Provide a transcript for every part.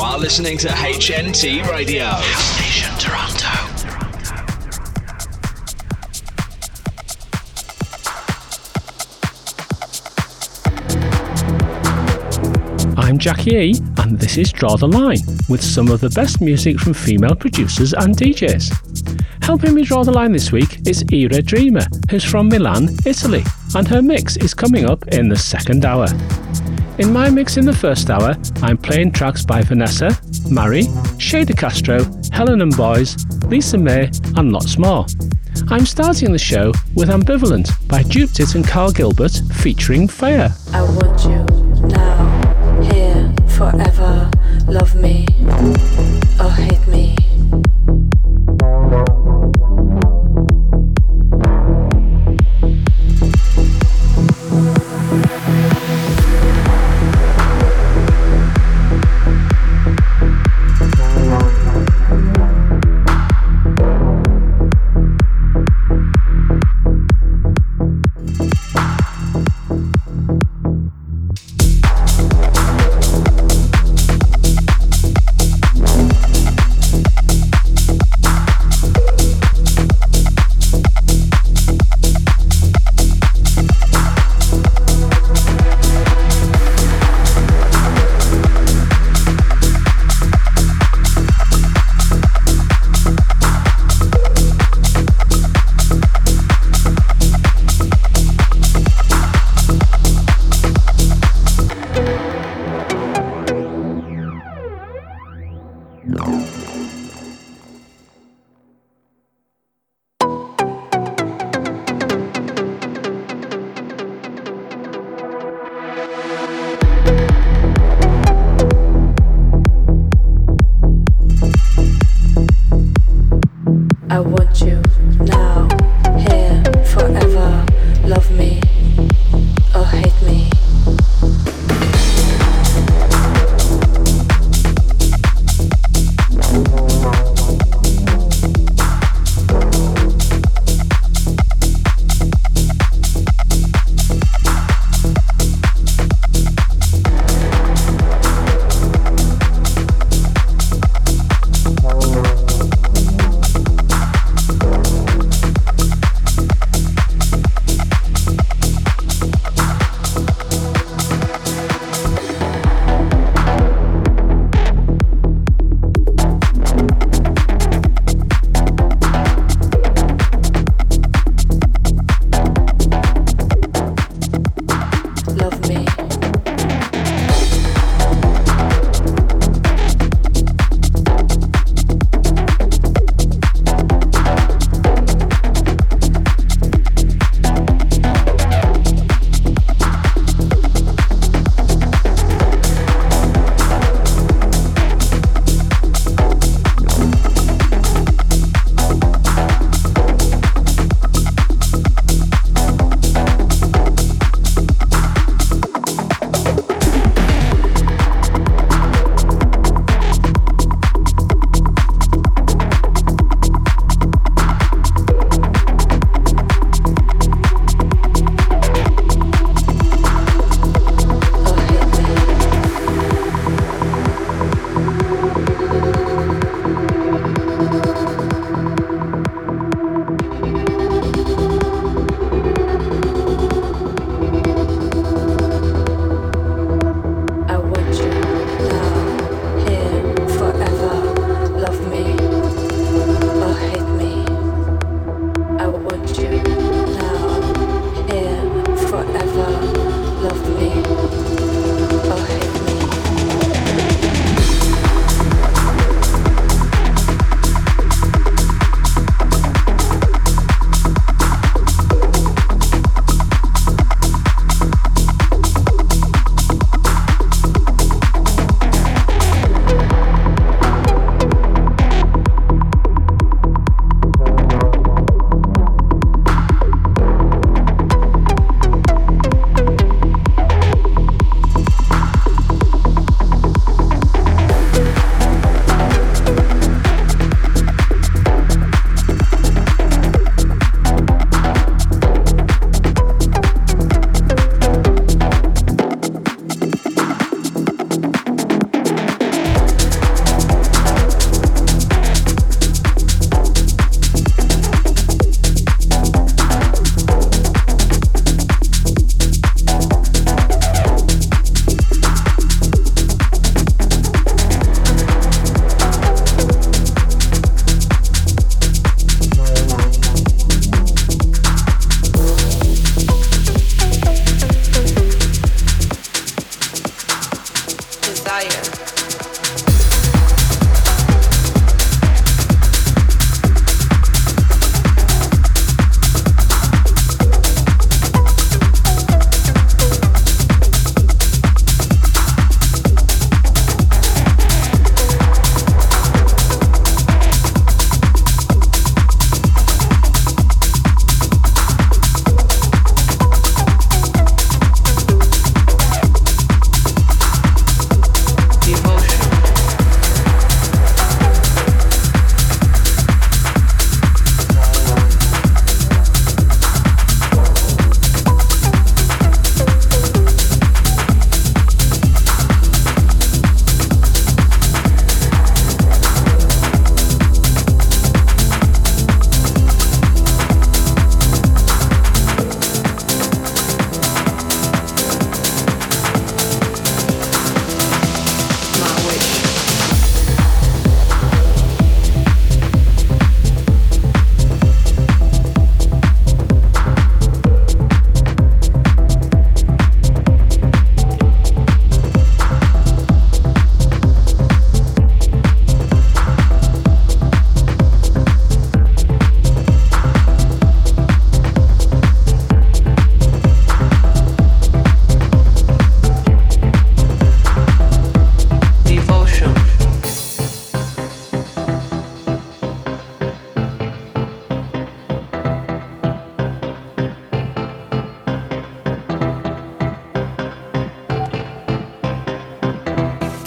You are listening to HNT Radio. House Nation Toronto. I'm Jackie E, and this is Draw the Line, with some of the best music from female producers and DJs. Helping me draw the line this week is Ira Dreamer, who's from Milan, Italy, and her mix is coming up in the second hour. In my mix in the first hour, I'm playing tracks by Vanessa, Mari, Shader Castro, Helen and Boys, Lisa May, and lots more. I'm starting the show with Ambivalent by Jupit and Carl Gilbert featuring Fire. I want you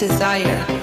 desire.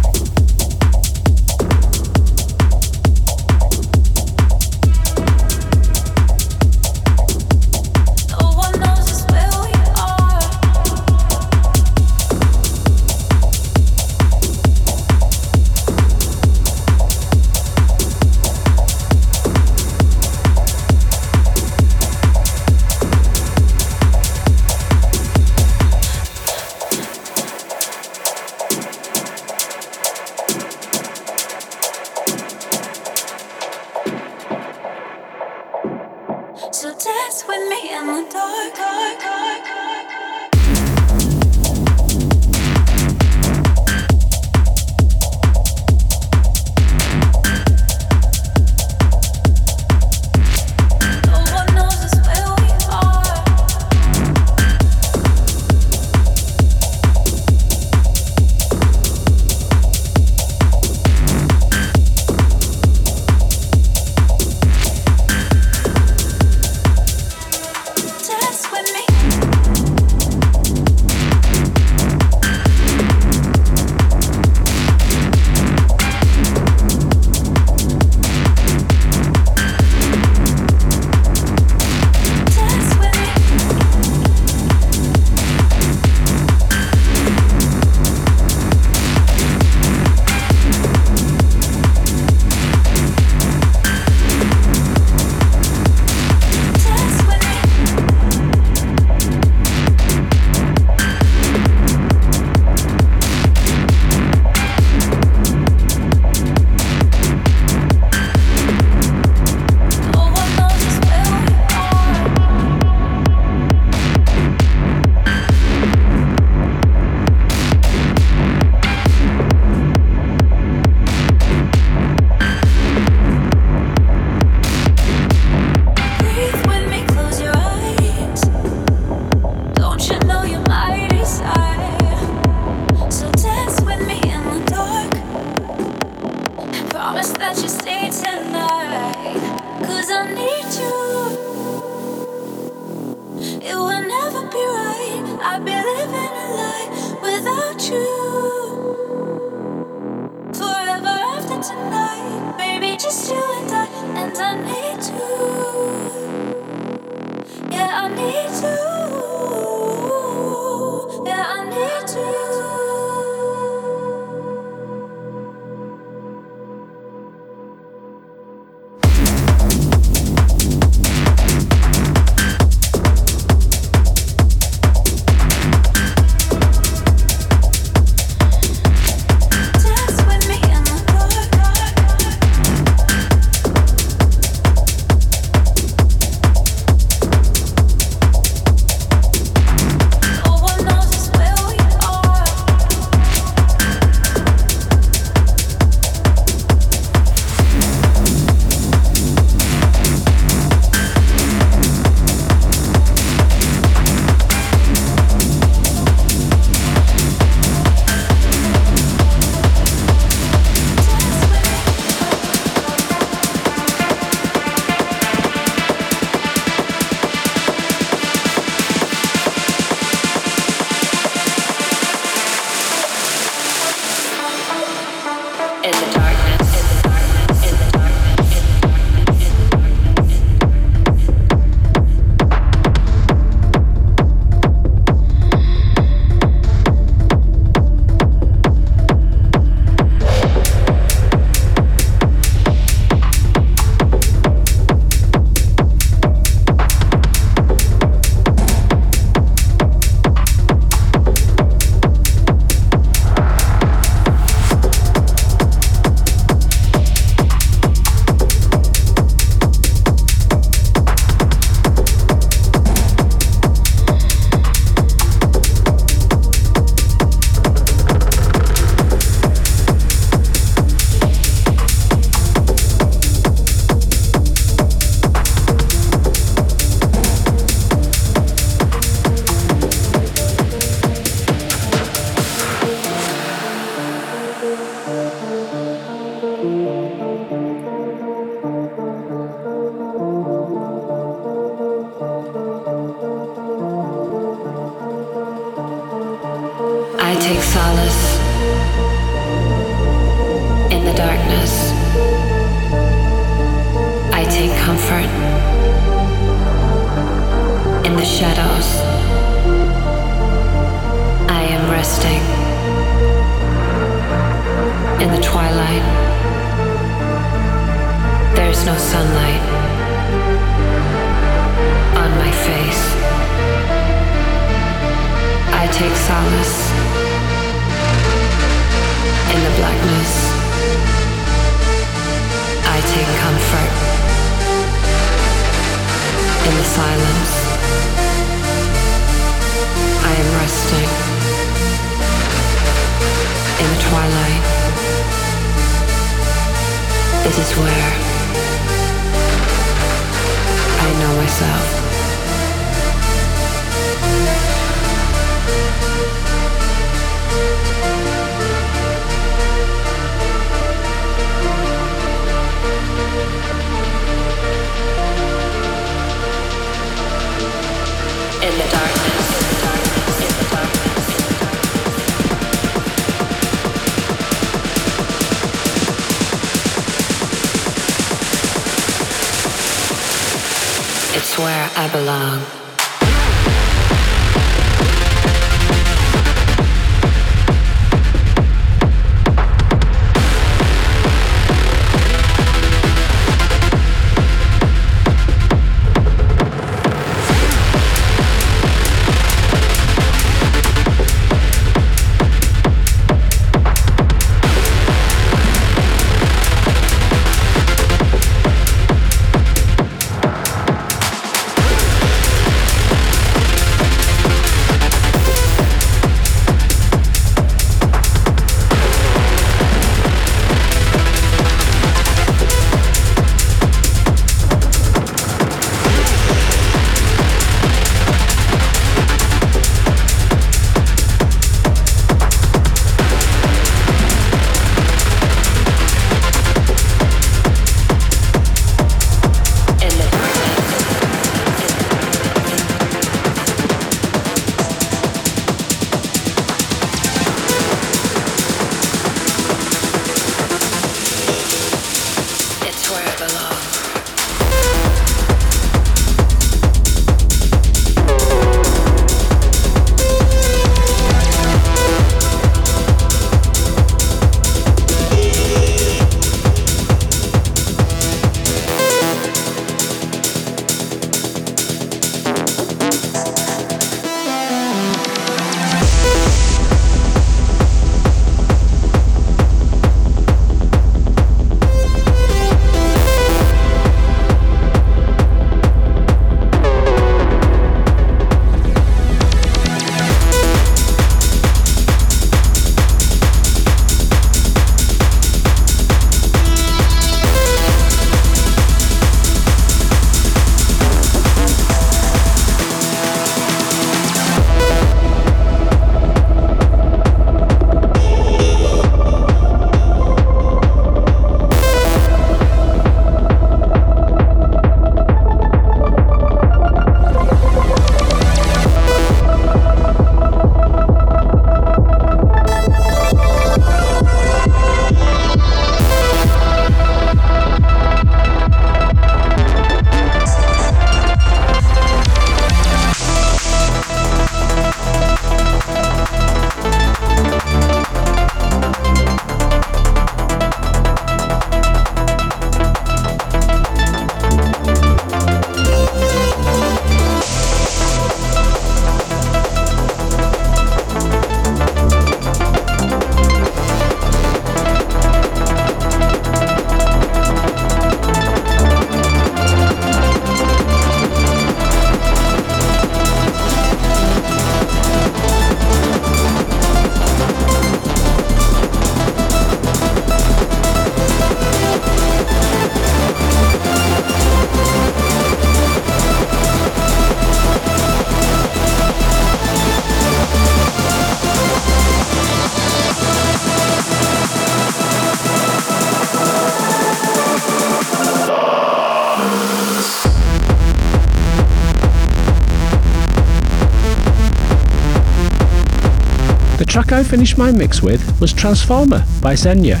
Track I finished my mix with was Transformer by Xenia.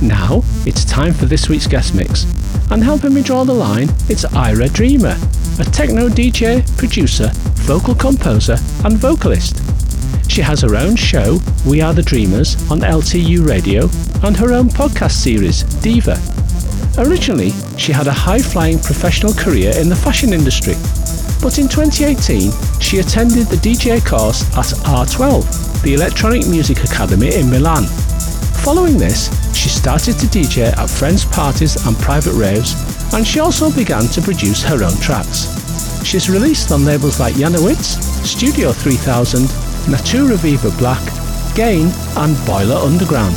Now, it's time for this week's guest mix. And helping me draw the line, it's Ira Dreamer, a techno DJ, producer, vocal composer, and vocalist. She has her own show, We Are the Dreamers, on LTU Radio, and her own podcast series, Diva. Originally, she had a high flying professional career in the fashion industry, but in 2018, she attended the DJ course at R12 the Electronic Music Academy in Milan. Following this, she started to DJ at friends' parties and private raves, and she also began to produce her own tracks. She's released on labels like Janowitz, Studio 3000, Natura Viva Black, Gain, and Boiler Underground.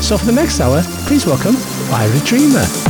So for the next hour, please welcome Ira Dreamer.